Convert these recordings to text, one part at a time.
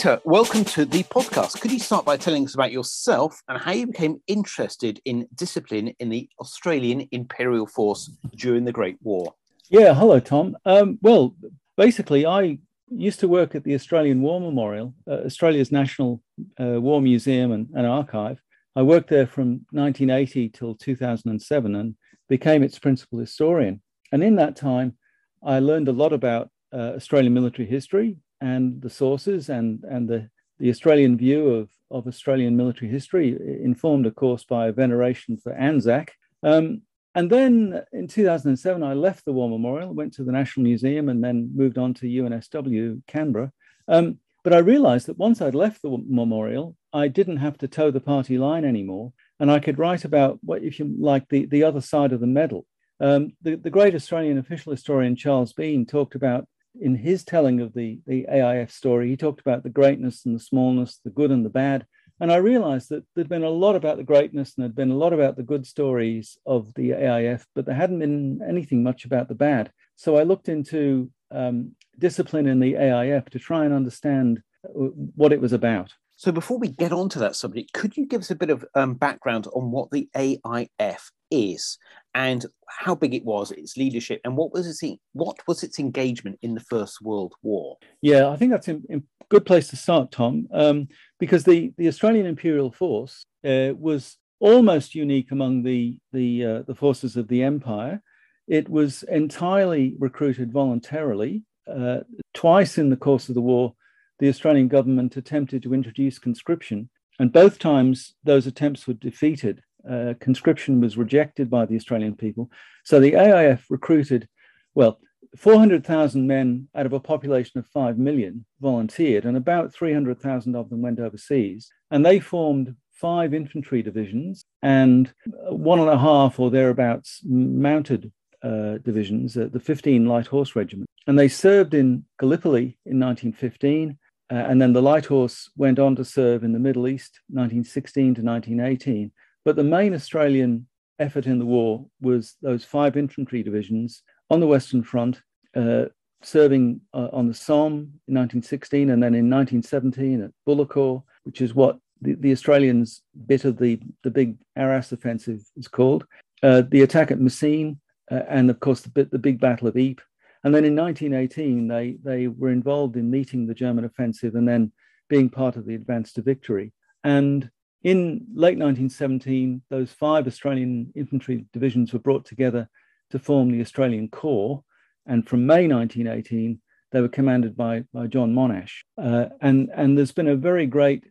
Peter, welcome to the podcast. Could you start by telling us about yourself and how you became interested in discipline in the Australian Imperial Force during the Great War? Yeah, hello, Tom. Um, well, basically, I used to work at the Australian War Memorial, uh, Australia's National uh, War Museum and, and, Archive. I worked there from 1980 till 2007 and became its principal historian. And in that time, I learned a lot about uh, Australian military history and the sources and, and the, the Australian view of, of Australian military history, informed, of course, by a veneration for Anzac. Um, and then in 2007, I left the War Memorial, went to the National Museum, and then moved on to UNSW Canberra. Um, but I realized that once I'd left the memorial, I didn't have to toe the party line anymore. And I could write about what, if you like, the, the other side of the medal. Um, the, the great Australian official historian Charles Bean talked about, in his telling of the, the AIF story, he talked about the greatness and the smallness, the good and the bad. And I realized that there'd been a lot about the greatness and there'd been a lot about the good stories of the AIF, but there hadn't been anything much about the bad. So I looked into um, discipline in the AIF to try and understand uh, what it was about. So before we get on to that subject, could you give us a bit of um, background on what the AIF is and how big it was, its leadership, and what was its what was its engagement in the First World War? Yeah, I think that's a good place to start, Tom, um, because the the Australian Imperial Force uh, was almost unique among the the uh, the forces of the Empire. It was entirely recruited voluntarily. Uh, twice in the course of the war, the Australian government attempted to introduce conscription, and both times those attempts were defeated. Uh, conscription was rejected by the Australian people. So the AIF recruited, well, 400,000 men out of a population of 5 million volunteered, and about 300,000 of them went overseas. And they formed five infantry divisions and one and a half or thereabouts mounted uh, divisions, uh, the 15 Light Horse Regiment. And they served in Gallipoli in 1915. Uh, and then the Light Horse went on to serve in the Middle East, 1916 to 1918. But the main Australian effort in the war was those five infantry divisions on the Western Front, uh, serving uh, on the Somme in 1916 and then in 1917 at Bullecourt, which is what the, the Australians' bit of the, the big Arras offensive is called. Uh, the attack at Messines, uh, and of course, the, the big Battle of Ypres. And then in 1918, they, they were involved in meeting the German offensive and then being part of the advance to victory. And in late 1917, those five Australian infantry divisions were brought together to form the Australian Corps. And from May 1918, they were commanded by, by John Monash. Uh, and, and there's been a very great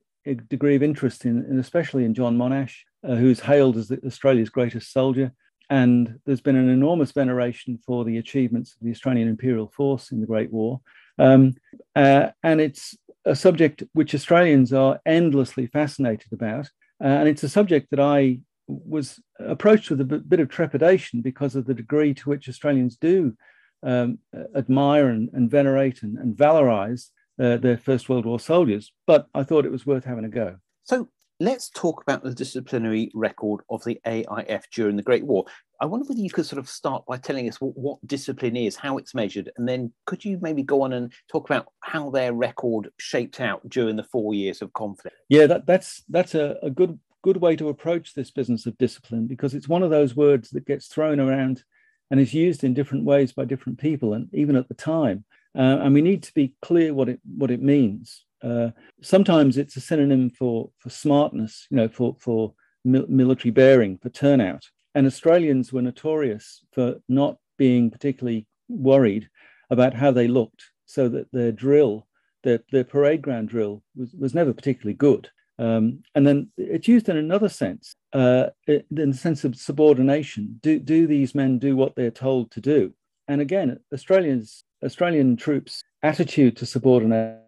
degree of interest in, especially in John Monash, uh, who's hailed as the, Australia's greatest soldier. And there's been an enormous veneration for the achievements of the Australian Imperial Force in the Great War. Um, uh, and it's a subject which Australians are endlessly fascinated about. Uh, and it's a subject that I was approached with a bit of trepidation because of the degree to which Australians do um, admire and, and, venerate and, and valorize uh, their First World War soldiers. But I thought it was worth having a go. So let's talk about the disciplinary record of the AIF during the Great War. I wonder whether you could sort of start by telling us what, what, discipline is, how it's measured, and then could you maybe go on and talk about how their record shaped out during the four years of conflict? Yeah, that, that's that's a, a good good way to approach this business of discipline because it's one of those words that gets thrown around and is used in different ways by different people, and even at the time. Uh, and we need to be clear what it what it means. Uh, sometimes it's a synonym for for smartness, you know, for for military bearing, for turnout. And Australians were notorious for not being particularly worried about how they looked, so that their drill, their, their parade ground drill, was, was never particularly good. Um, and then it's used in another sense, uh, in the sense of subordination. Do, do these men do what they're told to do? And again, Australians, Australian troops' attitude to subordination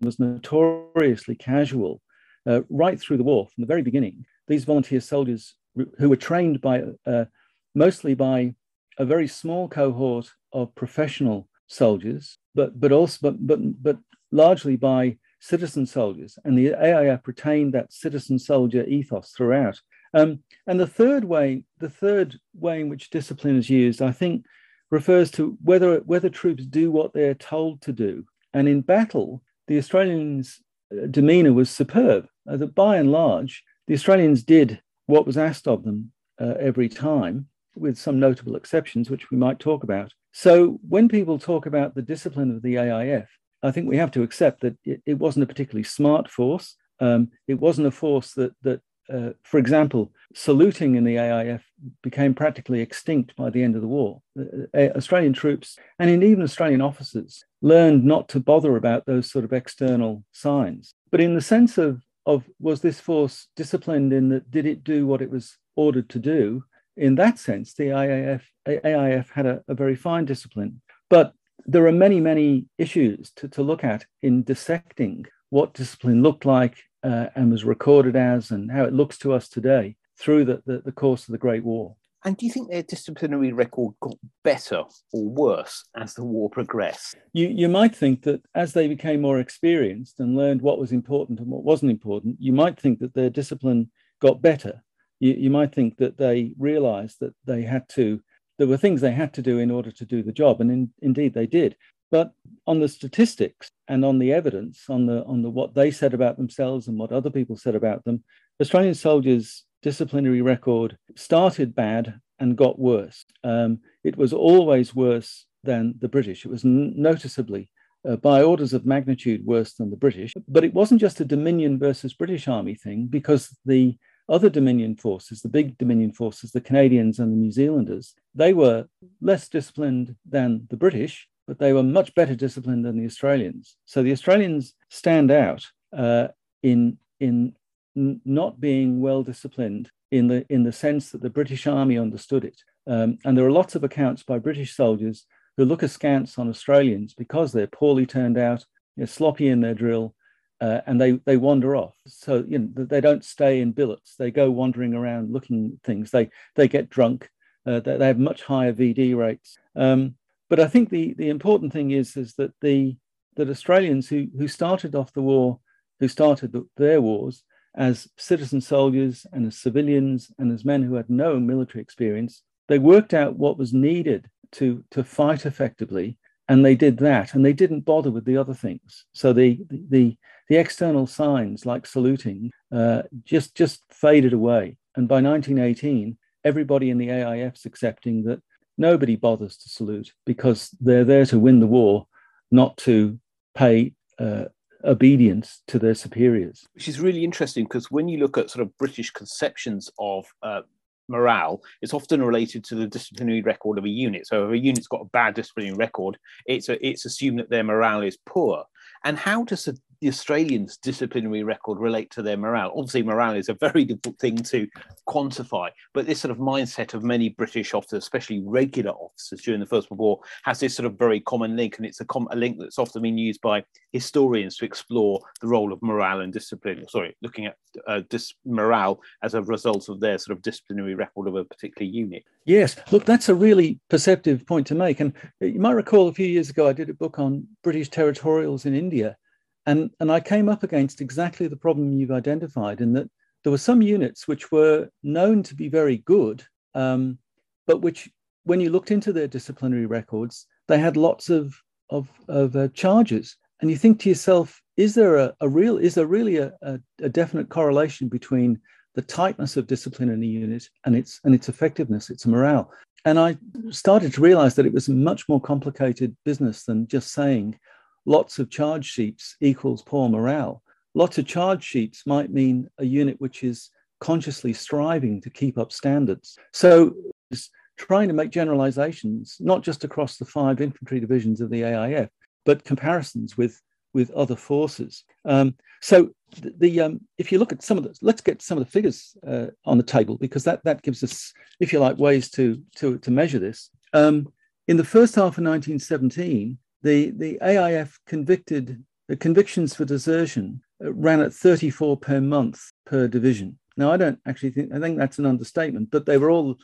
was notoriously casual uh, right through the war from the very beginning. These volunteer soldiers who were trained by uh, mostly by a very small cohort of professional soldiers, but but also but but but largely by citizen soldiers, and the AIF retained that citizen soldier ethos throughout. Um, and the third way, the third way in which discipline is used, I think, refers to whether whether troops do what they're told to do. And in battle, the Australians' uh, demeanour was superb. Uh, that by and large, the Australians did what was asked of them uh, every time, with some notable exceptions, which we might talk about. So when people talk about the discipline of the AIF, I think we have to accept that it, it wasn't a particularly smart force. Um, it wasn't a force that that uh, for example, saluting in the AIF became practically extinct by the end of the war. Uh, uh, Australian troops and even Australian officers learned not to bother about those sort of external signs. But in the sense of, of was this force disciplined in that did it do what it was ordered to do? In that sense, the AIF, AIF had a, a very fine discipline. But there are many, many issues to, to look at in dissecting what discipline looked like uh, and was recorded as and how it looks to us today through the, the, the course of the Great War. And do you think their disciplinary record got better or worse as the war progressed? You, you might think that as they became more experienced and learned what was important and what wasn't important, you might think that their discipline got better. You, you might think that they realized that they had to, there were things they had to do in order to do the job. And in, indeed, they did. But on the statistics and on the evidence, on the on the what they said about themselves and what other people said about them, Australian soldiers' disciplinary record started bad and got worse. Um, it was always worse than the British. It was n- noticeably uh, by orders of magnitude worse than the British. But it wasn't just a Dominion versus British Army thing, because the other Dominion forces, the big Dominion forces, the Canadians and the New Zealanders, they were less disciplined than the British, but they were much better disciplined than the Australians. So the Australians stand out uh, in in not being well disciplined in the in the sense that the British Army understood it. Um, and there are lots of accounts by British soldiers who look askance on Australians because they're poorly turned out, they're sloppy in their drill, uh, and they they wander off. So you know they don't stay in billets; they go wandering around looking things. They they get drunk. Uh, they, they, have much higher VD rates. Um, but I think the, the important thing is, is that the that Australians who, who started off the war, who started the, their wars as citizen soldiers and as civilians and as men who had no military experience, they worked out what was needed to, to fight effectively. And they did that, and they didn't bother with the other things. So the the the external signs like saluting uh, just just faded away. And by 1918, everybody in the AIF's accepting that nobody bothers to salute because they're there to win the war, not to pay uh, obedience to their superiors. Which is really interesting because when you look at sort of British conceptions of uh, morale, it's often related to the disciplinary record of a unit. So if a unit's got a bad disciplinary record, it's a, it's assumed that their morale is poor. And how does a the Australians' disciplinary record relate to their morale? Obviously, morale is a very difficult thing to quantify, but this sort of mindset of many British officers, especially regular officers during the First World War, has this sort of very common link, and it's a, com- a link that's often been used by historians to explore the role of morale and discipline. Sorry, looking at uh, dis- morale as a result of their sort of disciplinary record of a particular unit. Yes, look, that's a really perceptive point to make, and you might recall a few years ago I did a book on British territorials in India and, and I came up against exactly the problem you've identified in that there were some units which were known to be very good, um, but which, when you looked into their disciplinary records, they had lots of, of, of uh, charges. And you think to yourself, is there a, a real, is there really a, a, a definite correlation between the tightness of discipline in a unit and its and its effectiveness, its morale. And I started to realize that it was much more complicated business than just saying, lots of charge sheets equals poor morale. Lots of charge sheets might mean a unit which is consciously striving to keep up standards. So trying to make generalizations, not just across the five infantry divisions of the AIF, but comparisons with, with other forces. Um, so the, the um, if you look at some of the, let's get some of the figures uh, on the table because that, that gives us, if you like, ways to, to, to measure this. Um, in the first half of 1917, the, the AIF convicted the convictions for desertion uh, ran at 34 per month per division. Now, I don't actually think, I think that's an understatement, but they were all,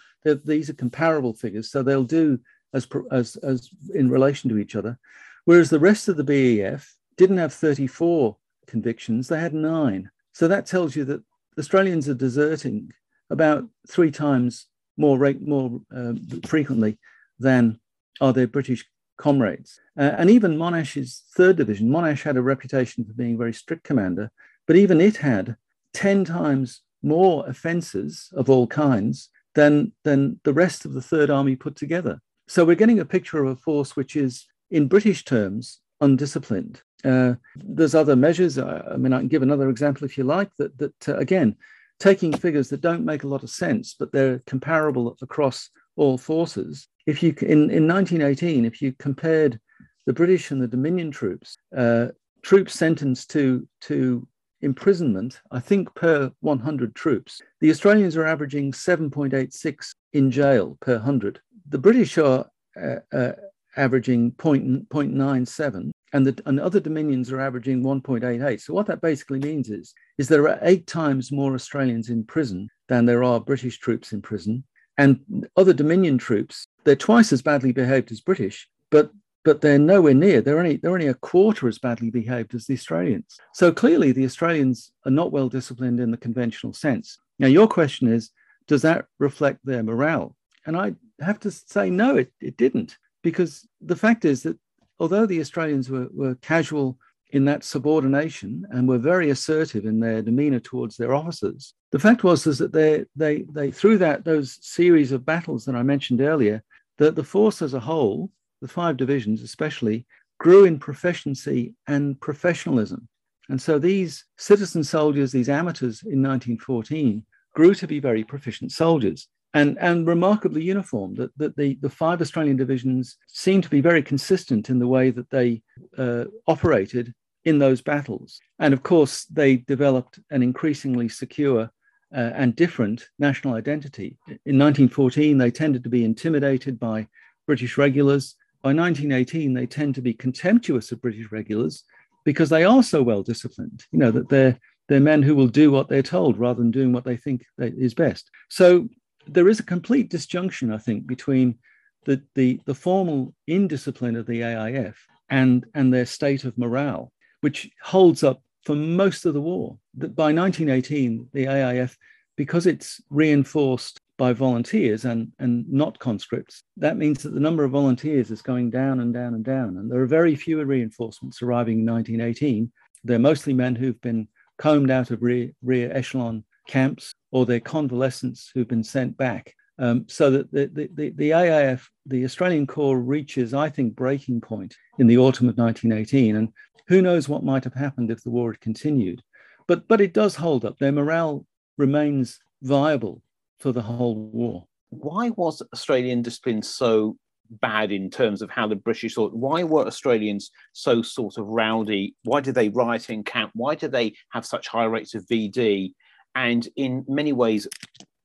these are comparable figures, so they'll do as, as, as in relation to each other. Whereas the rest of the BEF didn't have 34 convictions, they had nine. So that tells you that Australians are deserting about three times more, rate more uh, frequently than are their British comrades. Uh, and even Monash's third division, Monash had a reputation for being a very strict commander, but even it had 10 times more offences of all kinds than, than the rest of the Third Army put together. So we're getting a picture of a force which is, in British terms, undisciplined. Uh, there's other measures. I, I, mean, I can give another example if you like. That that uh, again, taking figures that don't make a lot of sense, but they're comparable across all forces. If you in in 1918, if you compared the British and the Dominion troops, uh, troops sentenced to to imprisonment, I think per 100 troops, the Australians are averaging 7.86 in jail per 100. The British are uh, uh, averaging 0.97 and the and other dominions are averaging 1.88 so what that basically means is is there are eight times more australians in prison than there are british troops in prison and other dominion troops they're twice as badly behaved as british but but they're nowhere near they're only they're only a quarter as badly behaved as the australians. So clearly the australians are not well disciplined in the conventional sense. Now your question is does that reflect their morale? And i have to say no it, it didn't because the fact is that although the Australians were, were casual in that subordination and were very assertive in their demeanor towards their officers, the fact was is that they, they, they through that those series of battles that I mentioned earlier, that the force as a whole, the five divisions especially, grew in proficiency and professionalism. And so these citizen soldiers, these amateurs in 1914, grew to be very proficient soldiers and, and remarkably uniform. That, that the, the five Australian divisions seemed to be very consistent in the way that they uh, operated in those battles. And of course, they developed an increasingly secure uh, and different national identity. In 1914, they tended to be intimidated by British regulars. By 1918, they tend to be contemptuous of British regulars because they are so well disciplined. You know that they're they're men who will do what they're told rather than doing what they think is best. So there is a complete disjunction, I think, between the, the, the formal indiscipline of the AIF and, and their state of morale, which holds up for most of the war. That by 1918, the AIF, because it's reinforced by volunteers and, and not conscripts, that means that the number of volunteers is going down and down and down. And there are very few reinforcements arriving in 1918. They're mostly men who've been combed out of rear, rear echelon camps or their convalescents who've been sent back. Um, so that the, the, the, AIF, the Australian Corps, reaches, I think, breaking point in the autumn of 1918. And who knows what might have happened if the war had continued. But, but it does hold up. Their morale remains viable for the whole war. Why was Australian discipline so bad in terms of how the British thought. Why were Australians so sort of rowdy? Why did they riot in camp? Why did they have such high rates of VD? and in many ways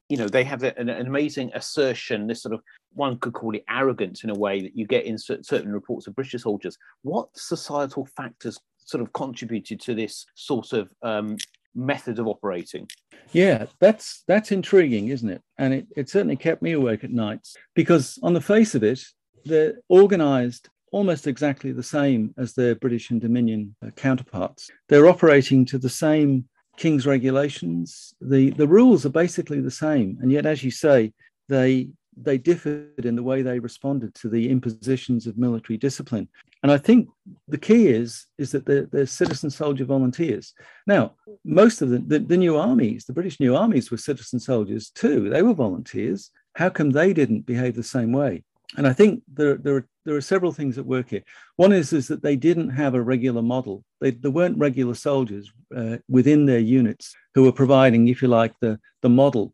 you know they have an, an, amazing assertion this sort of one could call it arrogance in a way that you get in certain reports of british soldiers. What societal factors sort of contributed to this sort of um, method of operating? Yeah that's that's intriguing isn't it? And it, it certainly kept me awake at nights because on the face of it they're organized almost exactly the same as their british and dominion uh, counterparts. They're operating to the same King's regulations. The, the rules are basically the same. And yet, as you say, they, they differed in the way they responded to the impositions of military discipline. And I think the key is, is that they're, they're citizen soldier volunteers. Now, most of the, the, the new armies, the British new armies were citizen soldiers too. They were volunteers. How come they didn't behave the same way? And I think there, there, are, there are several things at work here. One is, is that they didn't have a regular model. They, there weren't regular soldiers uh, within their units who were providing, if you like, the, the model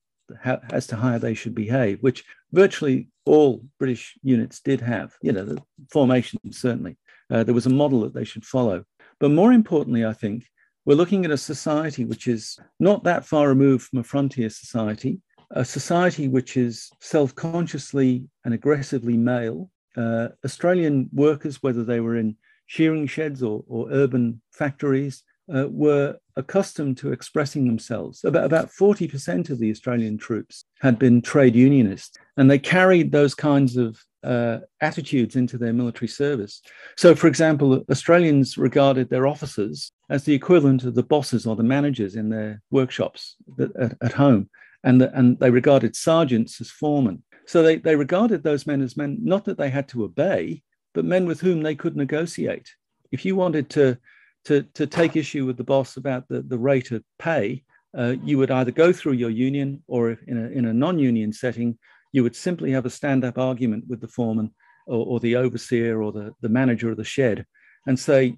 as to how they should behave, which virtually all British units did have. You know, the formation certainly. Uh, there was a model that they should follow. But more importantly, I think, we're looking at a society which is not that far removed from a frontier society a society which is self consciously and aggressively male. Uh, Australian workers, whether they were in shearing sheds or, or urban factories, uh, were accustomed to expressing themselves. About, about 40% of the Australian troops had been trade unionists, and they carried those kinds of uh, attitudes into their military service. So, for example, Australians regarded their officers as the equivalent of the bosses or the managers in their workshops at, at home and, the, and they regarded sergeants as foremen. So they, they regarded those men as men, not that they had to obey, but men with whom they could negotiate. If you wanted to, to, to take issue with the boss about the, the rate of pay, uh, you would either go through your union or in a, in a non-union setting, you would simply have a stand-up argument with the foreman or, or, the overseer or the, the manager of the shed and say,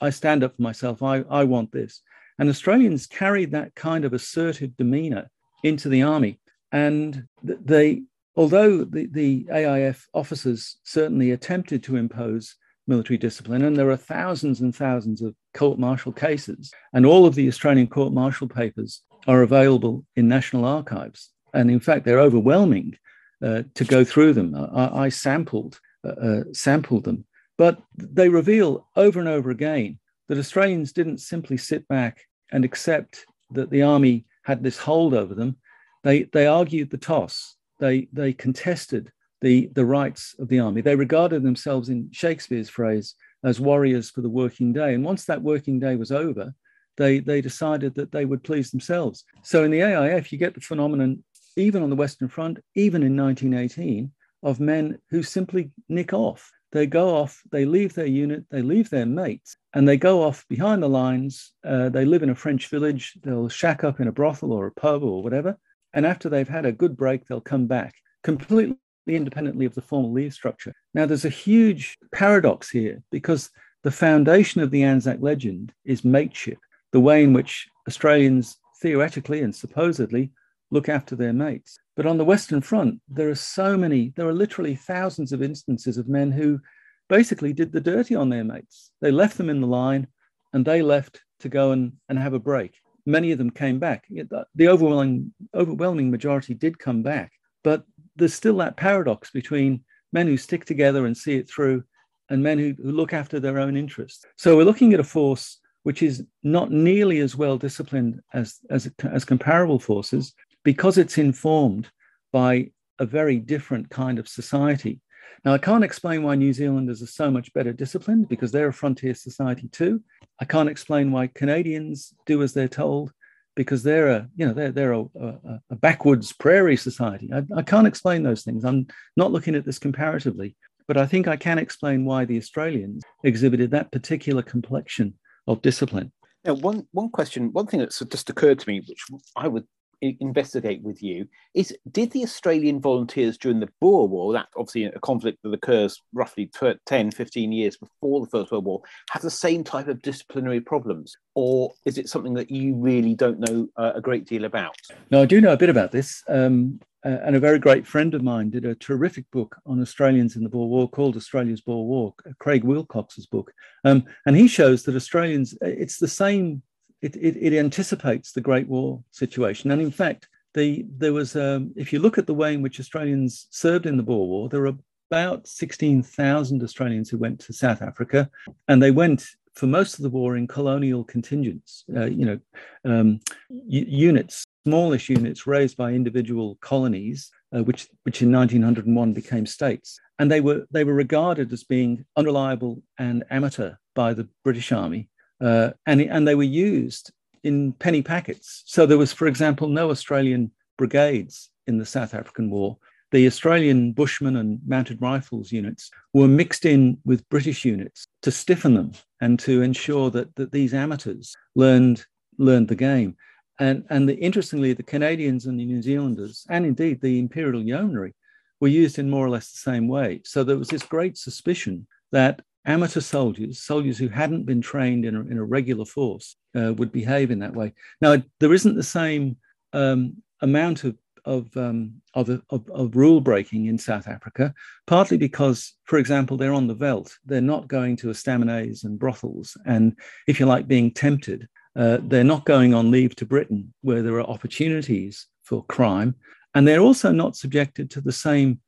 I stand up for myself, I, I want this. And Australians carried that kind of assertive demeanor into the army. And they, although the, the AIF officers certainly attempted to impose military discipline, and there are thousands and thousands of court martial cases, and all of the Australian court martial papers are available in national archives. And in fact, they're overwhelming uh, to go through them. I, I sampled uh, uh, sampled them, but they reveal over and over again that Australians didn't simply sit back and accept that the army had this hold over them. They they argued the toss. They they contested the, the rights of the army. They regarded themselves, in Shakespeare's phrase, as warriors for the working day. And once that working day was over, they, they decided that they would please themselves. So in the AIF, you get the phenomenon, even on the Western Front, even in 1918, of men who simply nick off. They go off, they leave their unit, they leave their mates, and they go off behind the lines. Uh, they live in a French village, they'll shack up in a brothel or a pub or whatever. And after they've had a good break, they'll come back completely independently of the formal leave structure. Now, there's a huge paradox here because the foundation of the Anzac legend is mateship, the way in which Australians theoretically and supposedly look after their mates. But on the Western Front, there are so many, there are literally thousands of instances of men who basically did the dirty on their mates. They left them in the line and they left to go and, and have a break. Many of them came back. The overwhelming, overwhelming majority did come back, but there's still that paradox between men who stick together and see it through and men who, who look after their own interests. So we're looking at a force which is not nearly as well disciplined as, as, as comparable forces because it's informed by a very different kind of society. Now, I can't explain why New Zealanders are so much better disciplined because they're a frontier society too. I can't explain why Canadians do as they're told because they're a you know they're they're a, a, a backwoods prairie society. I, I, can't explain those things. I'm not looking at this comparatively, but I think I can explain why the Australians exhibited that particular complexion of discipline. Now, one one question, one thing that's just occurred to me, which I would investigate with you is did the Australian volunteers during the Boer War, that obviously a conflict that occurs roughly 10, 15 years before the First World War, have the same type of disciplinary problems? Or is it something that you really don't know uh, a great deal about? No, I do know a bit about this. Um, uh, and a very great friend of mine did a terrific book on Australians in the Boer War called Australia's Boer War, Craig Wilcox's book. Um, and he shows that Australians, it's the same it, it, it anticipates the Great War situation. And in fact, the, there was, um, if you look at the way in which Australians served in the Boer War, there were about 16,000 Australians who went to South Africa, and they went for most of the war in colonial contingents, uh, you know, um, units, smallish units raised by individual colonies, uh, which, which in 1901 became states. And they were, they were regarded as being unreliable and amateur by the British Army uh, and, and they were used in penny packets. So there was, for example, no Australian brigades in the South African War. The Australian Bushmen and Mounted Rifles units were mixed in with British units to stiffen them and to ensure that, that these amateurs learned, learned the game. And, and the, interestingly, the Canadians and the New Zealanders, and indeed the Imperial Yeomanry, were used in more or less the same way. So there was this great suspicion that amateur soldiers, soldiers who hadn't been trained in a, in a regular force, uh, would behave in that way. Now, there isn't the same um, amount of of, um, of, of, of, rule breaking in South Africa, partly because, for example, they're on the veldt. They're not going to estaminets and brothels, and if you like, being tempted. Uh, they're not going on leave to Britain, where there are opportunities for crime, and they're also not subjected to the same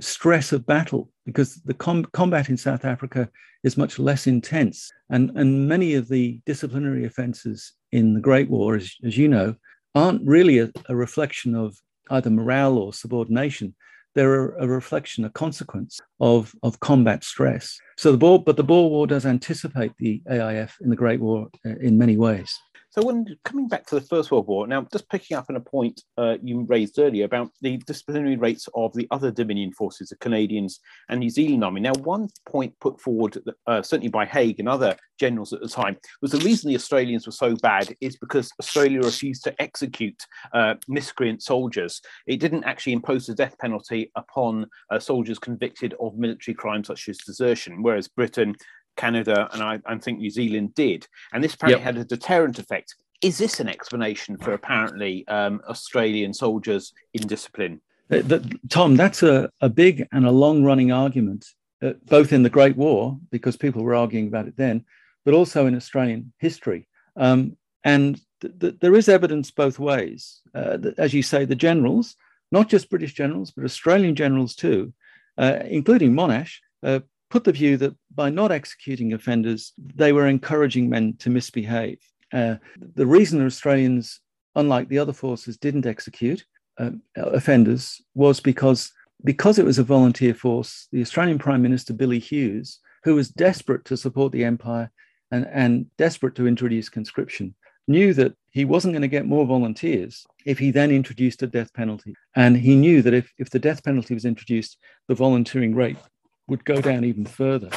stress of battle because the com- combat in South Africa is much less intense. And, and many of the disciplinary offenses in the Great War, as, as you know, aren't really a, a reflection of either morale or subordination. They're a, a, reflection, a consequence of, of combat stress. So the Boer, but the Boer War does anticipate the AIF in the Great War uh, in many ways. So, when coming back to the First World War, now just picking up on a point uh, you raised earlier about the disciplinary rates of the other Dominion forces, the Canadians and New Zealand Army. Now, one point put forward, uh, certainly by Haig and other generals at the time, was the reason the Australians were so bad is because Australia refused to execute uh, miscreant soldiers. It didn't actually impose the death penalty upon uh, soldiers convicted of military crimes such as desertion, whereas Britain Canada, and I, I think New Zealand did. And this apparently yep. had a deterrent effect. Is this an explanation for apparently um, Australian soldiers' indiscipline? The, the, Tom, that's a, a big and a long running argument, uh, both in the Great War, because people were arguing about it then, but also in Australian history. Um, and th- th- there is evidence both ways. Uh, as you say, the generals, not just British generals, but Australian generals too, uh, including Monash, uh, put the view that by not executing offenders, they were encouraging men to misbehave. Uh, the reason the Australians, unlike the other forces, didn't execute uh, offenders was because because it was a volunteer force. The Australian Prime Minister Billy Hughes, who was desperate to support the empire and, and desperate to introduce conscription, knew that he wasn't going to get more volunteers if he then introduced a death penalty. And he knew that if, if the death penalty was introduced, the volunteering rate would go down even further.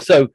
So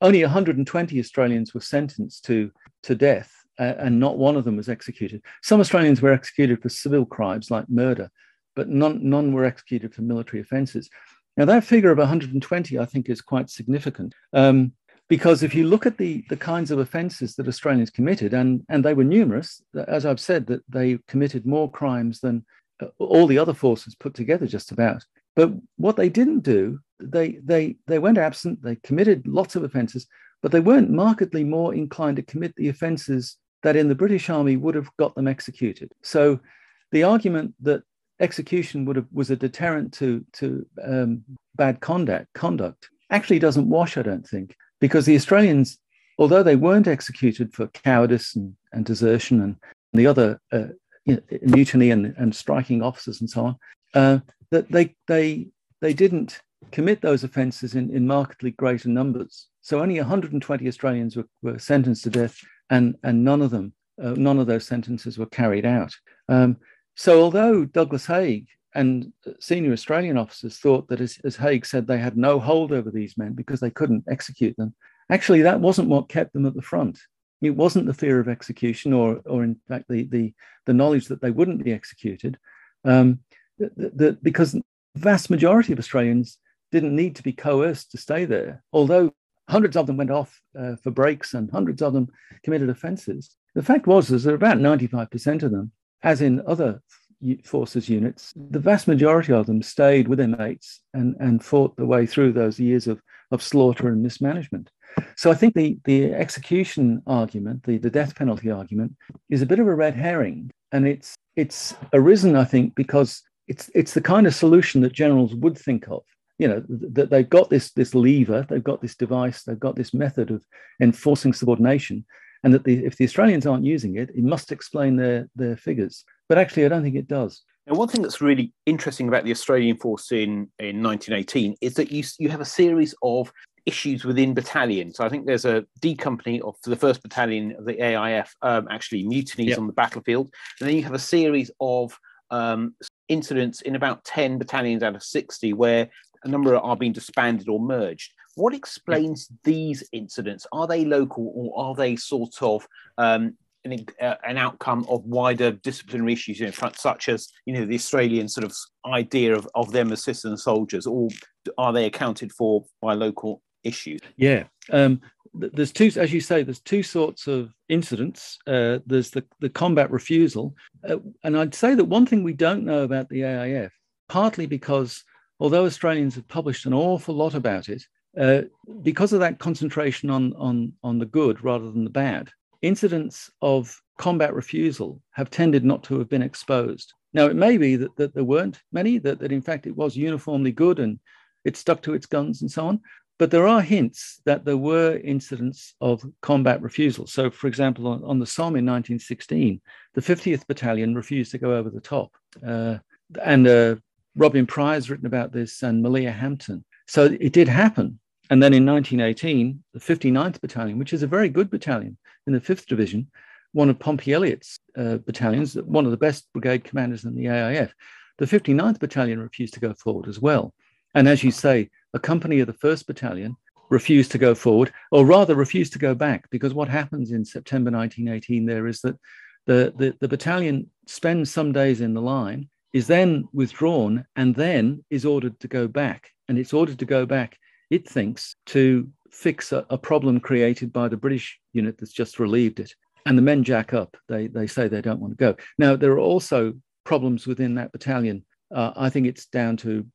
only 120 Australians were sentenced to, to death, uh, and not one of them was executed. Some Australians were executed for civil crimes like murder, but none, none were executed for military offences. Now, that figure of 120, I think, is quite significant. Um, because if you look at the, the kinds of offences that Australians committed, and, and they were numerous, as I've said, that they committed more crimes than uh, all the other forces put together, just about. But what they didn't do, they they they went absent. They committed lots of offences, but they weren't markedly more inclined to commit the offences that in the British Army would have got them executed. So, the argument that execution would have was a deterrent to to um, bad conduct conduct actually doesn't wash. I don't think because the Australians, although they weren't executed for cowardice and, and desertion and the other uh, you know, mutiny and, and striking officers and so on, uh, that they they they didn't commit those offences in, in markedly greater numbers. So only 120 Australians were, were sentenced to death, and and none of them uh, none of those sentences were carried out. Um, so although Douglas Haig and senior Australian officers thought that, as, as Haig said, they had no hold over these men because they couldn't execute them. Actually, that wasn't what kept them at the front. It wasn't the fear of execution, or, or in fact, the, the, the knowledge that they wouldn't be executed. Um, the, the, because the vast majority of Australians didn't need to be coerced to stay there, although hundreds of them went off uh, for breaks and hundreds of them committed offences. The fact was is that about 95% of them, as in other forces units, the vast majority of them stayed with their mates and, and fought their way through those years of, of slaughter and mismanagement. So I think the, the execution argument, the, the death penalty argument, is a bit of a red herring. And it's it's arisen, I think, because it's it's the kind of solution that generals would think of. You know that they've got this this lever, they've got this device, they've got this method of enforcing subordination, and that the, if the Australians aren't using it, it must explain their their figures. But actually, I don't think it does. And one thing that's really interesting about the Australian force in, in 1918 is that you, you have a series of issues within battalions. So I think there's a D company of the first battalion of the AIF um, actually mutinies yep. on the battlefield, and then you have a series of um, incidents in about 10 battalions out of 60 where a number are being disbanded or merged. What explains these incidents? Are they local or are they sort of um, an, uh, an, outcome of wider disciplinary issues in front, such as you know the Australian sort of idea of, of them as citizen soldiers, or are they accounted for by local issues? Yeah, um, there's two, as you say, there's two sorts of incidents. Uh, there's the, the combat refusal. Uh, and I'd say that one thing we don't know about the AIF, partly because although Australians have published an awful lot about it, uh, because of that concentration on, on, on the good rather than the bad, incidents of combat refusal have tended not to have been exposed. Now, it may be that, that there weren't many, that, that in fact it was uniformly good and it stuck to its guns and so on. But there are hints that there were incidents of combat refusal. So, for example, on, on the Somme in 1916, the 50th Battalion refused to go over the top. Uh, and uh, Robin Prior's written about this and Meleah Hampton. So it did happen. And then in 1918, the 59th Battalion, which is a very good battalion in the 5th Division, one of Pompey Elliott's uh, battalions, one of the best brigade commanders in the AIF. The 59th Battalion refused to go forward as well. And as you say, a company of the 1st Battalion refused to go forward, or rather refused to go back, because what happens in September 1918 there is that the, the, the battalion spends some days in the line, is then withdrawn, and then is ordered to go back. And it's ordered to go back, it thinks, to fix a, a problem created by the British unit that's just relieved it. And the men jack up. They, they say they don't want to go. Now, there are also problems within that battalion. Uh, I think it's down to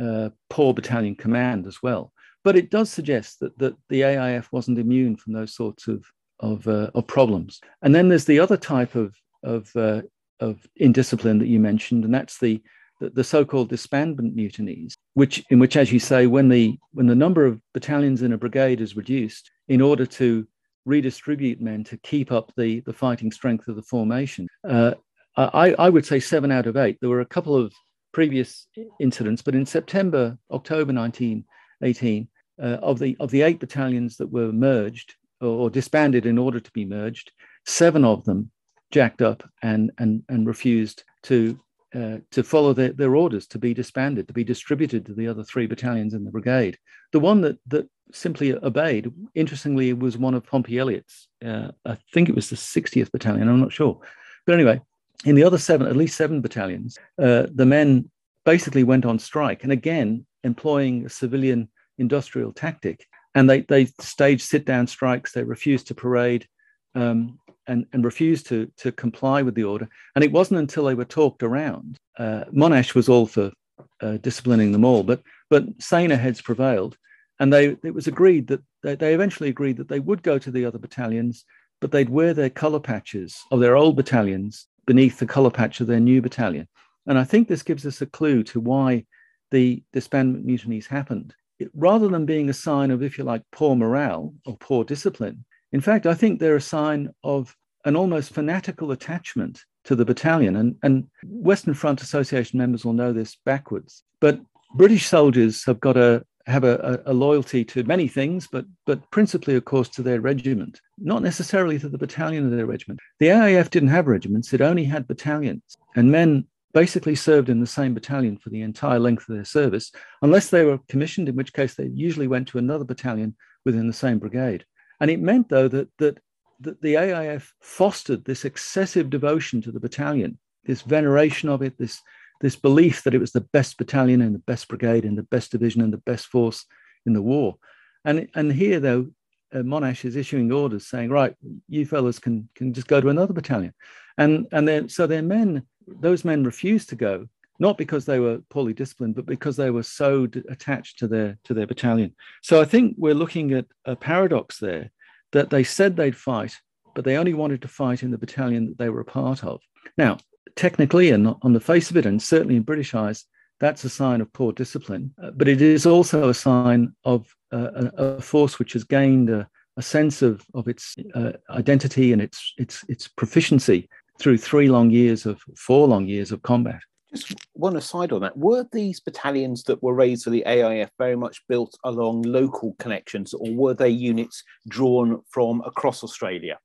uh, poor battalion command as well. But it does suggest that, that the AIF wasn't immune from those sorts of, of, uh, of problems. And then there's the other type of, of, uh, of indiscipline that you mentioned, and that's the, the, the so-called disbandment mutinies, which, in which, as you say, when the, when the number of battalions in a brigade is reduced in order to redistribute men to keep up the, the fighting strength of the formation, uh, I, I would say seven out of eight. There were a couple of previous incidents, but in September, October 1918, uh, of the of the eight battalions that were merged or, or, disbanded in order to be merged, seven of them jacked up and and and refused to uh, to follow their, their orders to be disbanded, to be distributed to the other three battalions in the brigade. The one that that simply obeyed, interestingly, was one of Pompey Elliott's. Uh, I think it was the 60th battalion. I'm not sure, but anyway, in the other seven, at least seven battalions, uh, the men basically went on strike, and again employing a civilian industrial tactic. And they they staged sit down strikes. They refused to parade. Um, and, and refused to, to comply with the order. And it wasn't until they were talked around. Uh, Monash was all for uh, disciplining them all, but but saner heads prevailed, and they it was agreed that they, they eventually agreed that they would go to the other battalions, but they'd wear their color patches of their old battalions beneath the color patch of their new battalion. And I think this gives us a clue to why the disbandment mutinies happened. It, rather than being a sign of, if you like, poor morale or poor discipline, in fact, I think they're a sign of an almost fanatical attachment to the battalion. And, and Western Front Association members will know this backwards. But British soldiers have got a, have a, a, loyalty to many things, but but principally, of course, to their regiment, not necessarily to the battalion of their regiment. The AIF didn't have regiments; it only had battalions, and men basically served in the same battalion for the entire length of their service, unless they were commissioned, in which case they usually went to another battalion within the same brigade. And it meant, though, that that, that the AIF fostered this excessive devotion to the battalion, this veneration of it, this this belief that it was the best battalion and the best brigade and the best division and the best force in the war. And, and here, though, uh, Monash is issuing orders saying, right, you fellows can, can just go to another battalion. And, and then, so their men, those men refused to go, not because they were poorly disciplined, but because they were so d- attached to their, to their battalion. So I think we're looking at a paradox there that they said they'd fight, but they only wanted to fight in the battalion that they were a part of. Now, technically and on the face of it, and certainly in British eyes, that's a sign of poor discipline. Uh, but it is also a sign of uh, a, a, force which has gained a, a sense of, of its uh, identity and its, its, its proficiency through three long years of four long years of combat. Just one aside on that: were these battalions that were raised for the AIF very much built along local connections, or were they units drawn from across Australia?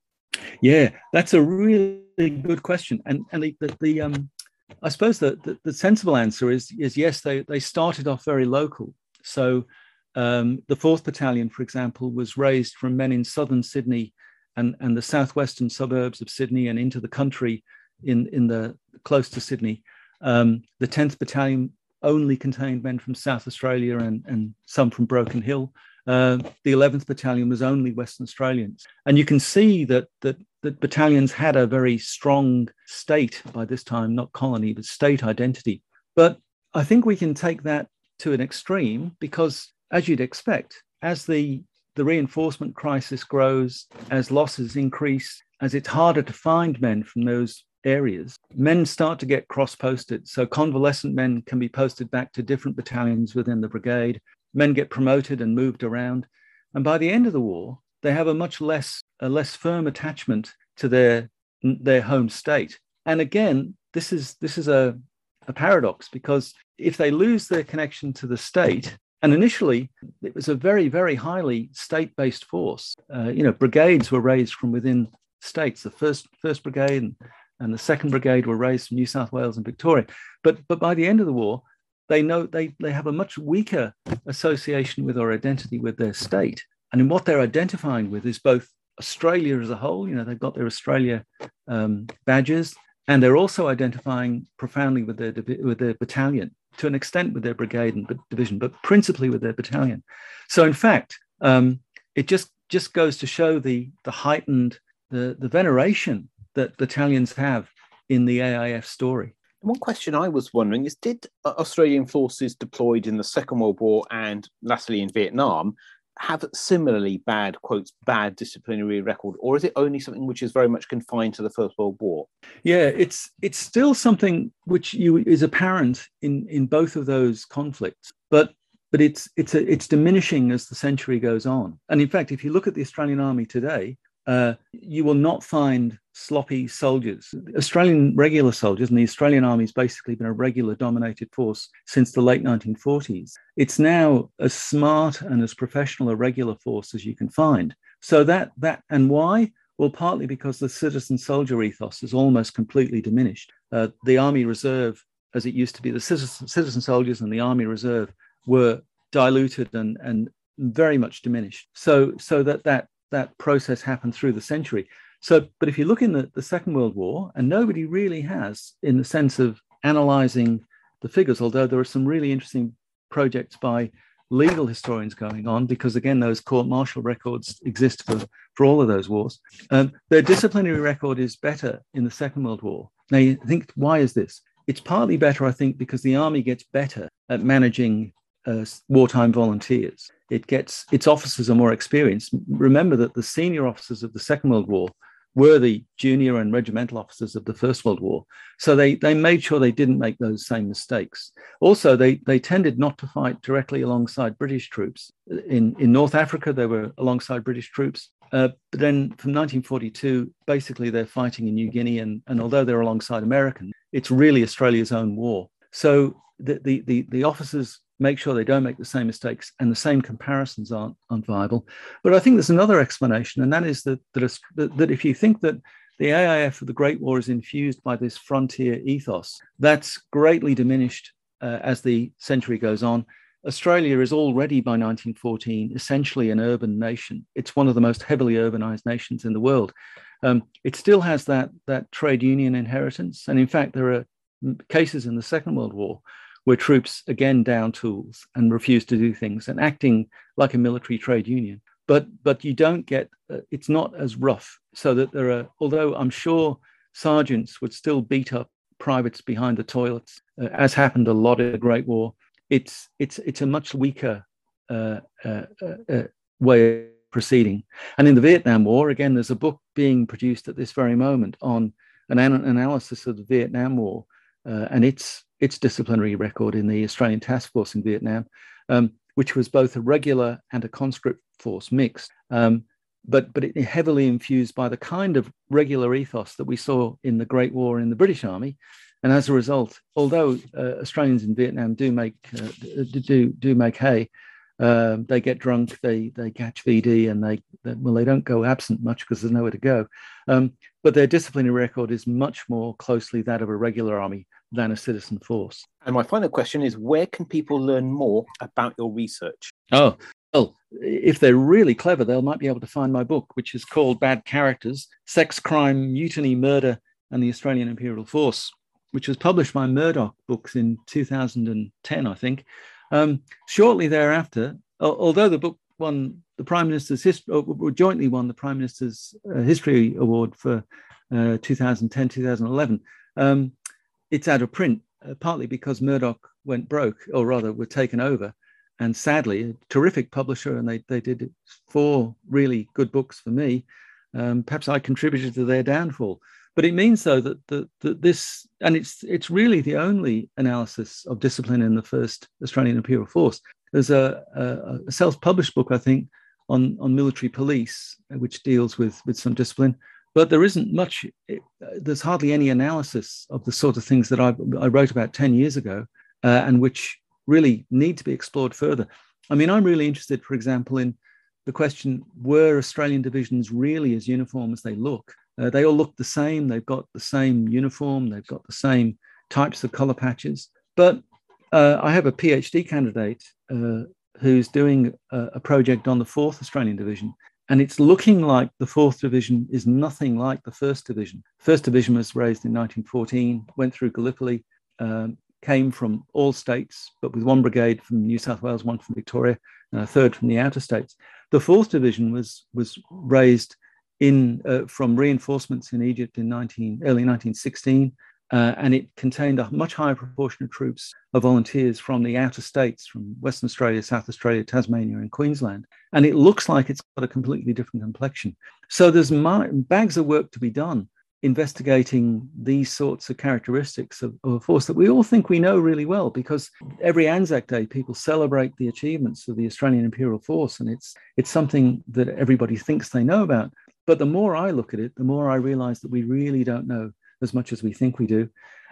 Yeah, that's a really good question. And and the the, the um I suppose the, the, the sensible answer is is yes, they they started off very local. So um, the fourth battalion, for example, was raised from men in southern Sydney and, and the southwestern suburbs of Sydney and into the country in, in the close to Sydney. Um, the 10th battalion only contained men from South Australia and, and some from Broken Hill. Uh, the 11th Battalion was only Western Australians. And you can see that, that, that battalions had a very strong state by this time, not colony, but state identity. But I think we can take that to an extreme because, as you'd expect, as the, the reinforcement crisis grows, as losses increase, as it's harder to find men from those areas, men start to get cross posted. So convalescent men can be posted back to different battalions within the brigade men get promoted and moved around. And by the end of the war, they have a much less, a less firm attachment to their, their home state. And again, this is, this is a, a paradox because if they lose their connection to the state, and initially, it was a very, very highly state based force. Uh, you know, brigades were raised from within states. The first first brigade and, and the second brigade were raised from New South Wales and Victoria. But but by the end of the war, they know they they have a much weaker association with or identity with their state. And in what they're identifying with is both Australia as a whole. You know, they've got their Australia um, badges, and they're also identifying profoundly with their with their battalion to an extent with their brigade and division, but principally with their battalion. So, in fact, um, it just just goes to show the the heightened the the veneration that battalions have in the AIF story. One question I was wondering is Did Australian forces deployed in the Second World War and lastly in Vietnam have similarly bad quotes bad disciplinary record or is it only something which is very much confined to the first world war yeah it's it's still something which you is apparent in in both of those conflicts but but it's it's a, it's diminishing as the century goes on and in fact if you look at the australian army today uh, you will not find sloppy soldiers. Australian regular soldiers, and the Australian Army has basically been a regular dominated force since the late 1940s. It's now as smart and as professional a regular force as you can find. So that that and why? Well, partly because the citizen soldier ethos has almost completely diminished. Uh, the Army Reserve, as it used to be, the citizen, citizen soldiers and the Army Reserve were diluted and and very much diminished. So so that that that process happened through the century. So, but if you look in the, the Second World War, and nobody really has in the sense of analyzing the figures, although there are some really interesting projects by legal historians going on, because again, those court martial records exist for, for all of those wars. Um, their disciplinary record is better in the Second World War. Now, you think, why is this? It's partly better, I think, because the army gets better at managing uh, wartime volunteers. It gets its officers are more experienced. Remember that the senior officers of the Second World War were the junior and regimental officers of the First World War. So they, they made sure they didn't make those same mistakes. Also, they, they tended not to fight directly alongside British troops. In, in North Africa, they were alongside British troops. Uh, but then from 1942, basically they're fighting in New Guinea. And, and although they're alongside Americans, it's really Australia's own war. So the, the, the, the officers make sure they don't make the same mistakes and the same comparisons aren't, aren't viable. But I think there's another explanation, and that is that, that, that if you think that the AIF of the Great War is infused by this frontier ethos, that's greatly diminished uh, as the century goes on. Australia is already by 1914 essentially an urban nation. It's one of the most heavily urbanized nations in the world. Um, it still has that, that trade union inheritance. And in fact, there are cases in the Second World War where troops again down tools and refuse to do things and acting like a military trade union. But but you don't get uh, it's not as rough. So that there are although I'm sure sergeants would still beat up privates behind the toilets, uh, as happened a lot in the Great War. It's it's it's a much weaker uh, uh, uh, uh way of proceeding. And in the Vietnam War, again, there's a book being produced at this very moment on an, an analysis of the Vietnam War and its its disciplinary record in the Australian Task Force in Vietnam, um, which was both a regular and a conscript force mixed, um, but but heavily infused by the kind of regular ethos that we saw in the Great War in the British Army, and as a result, although uh, Australians in Vietnam do make uh, do do make hay, uh, they get drunk, they they catch VD, and they, they well they don't go absent much because there's nowhere to go. Um, but their disciplinary record is much more closely that of a regular army than a citizen force. And my final question is where can people learn more about your research? Oh, well, if they're really clever, they might be able to find my book, which is called Bad Characters Sex, Crime, Mutiny, Murder, and the Australian Imperial Force, which was published by Murdoch Books in 2010, I think. Um, shortly thereafter, although the book won the Prime Minister's history, or jointly won the Prime Minister's uh, History Award for uh, 2010 2011, um, it's out of print, uh, partly because Murdoch went broke, or rather were taken over. And sadly, a terrific publisher, and they, they did four really good books for me. Um, perhaps I contributed to their downfall. But it means, though, that, that, that this, and it's, it's really the only analysis of discipline in the first Australian Imperial Force. There's a, a, a self published book, I think, on, on military police, which deals with, with some discipline. But there isn't much there's hardly any analysis of the sort of things that I, I wrote about 10 years ago uh, and which really need to be explored further. I mean i'm really interested for example in the question were australian divisions really as uniform as they look Uh, they all look the same. They've got the same uniform. They've got the same types of color patches. But uh, I have a PhD candidate uh, who's doing a, a, project on the fourth Australian division. And it's looking like the fourth division is nothing like the first division. First division was raised in 1914, went through Gallipoli, um, came from all states, but with one brigade from New South Wales, one from Victoria, and a third from the outer states. The fourth division was was raised in uh, from reinforcements in Egypt in 19, early 1916, uh, and it contained a much higher proportion of troops of volunteers from the outer states, from Western Australia, South Australia, Tasmania, and Queensland. And it looks like it's got a completely different complexion. So there's bags of work to be done investigating these sorts of characteristics of, of, a force that we all think we know really well because every Anzac Day people celebrate the achievements of the Australian Imperial Force and it's it's something that everybody thinks they know about. But the more I look at it, the more I realize that we really don't know as much as we think we do.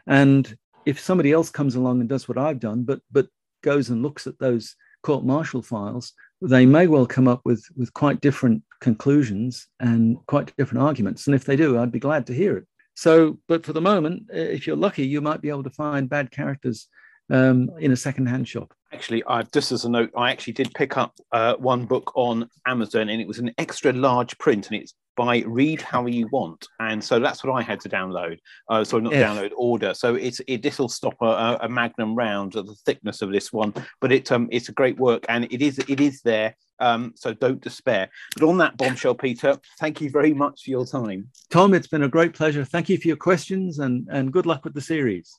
And if somebody else comes along and does what I've done, but but goes and looks at those court martial files, they may well come up with with quite different conclusions and quite different arguments. And if they do, I'd be glad to hear it. So, but for the moment, if you're lucky, you might be able to find bad characters um, in a second-hand shop. Actually, I just as a note, I actually did pick up uh, one book on Amazon, and it was an extra large print, and it's by Read How You Want, and so that's what I had to download. Uh, so not download, order. So it's it this will stop a, a, magnum round of the thickness of this one, but it um it's a great work, and it is it is there. Um, so don't despair. But on that bombshell, Peter, thank you very much for your time. Tom, it's been a great pleasure. Thank you for your questions, and and good luck with the series.